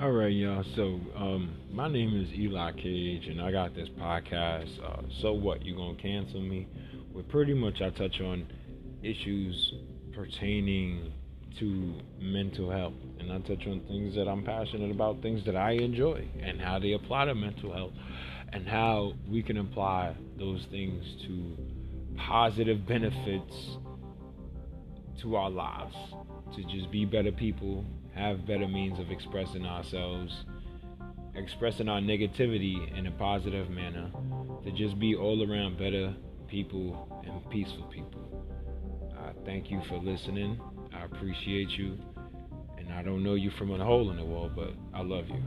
All right, y'all. So, um, my name is Eli Cage, and I got this podcast. Uh, so what? You gonna cancel me? Where pretty much I touch on issues pertaining to mental health, and I touch on things that I'm passionate about, things that I enjoy, and how they apply to mental health, and how we can apply those things to positive benefits our lives, to just be better people have better means of expressing ourselves, expressing our negativity in a positive manner, to just be all around better people and peaceful people. I thank you for listening. I appreciate you. And I don't know you from a hole in the wall, but I love you.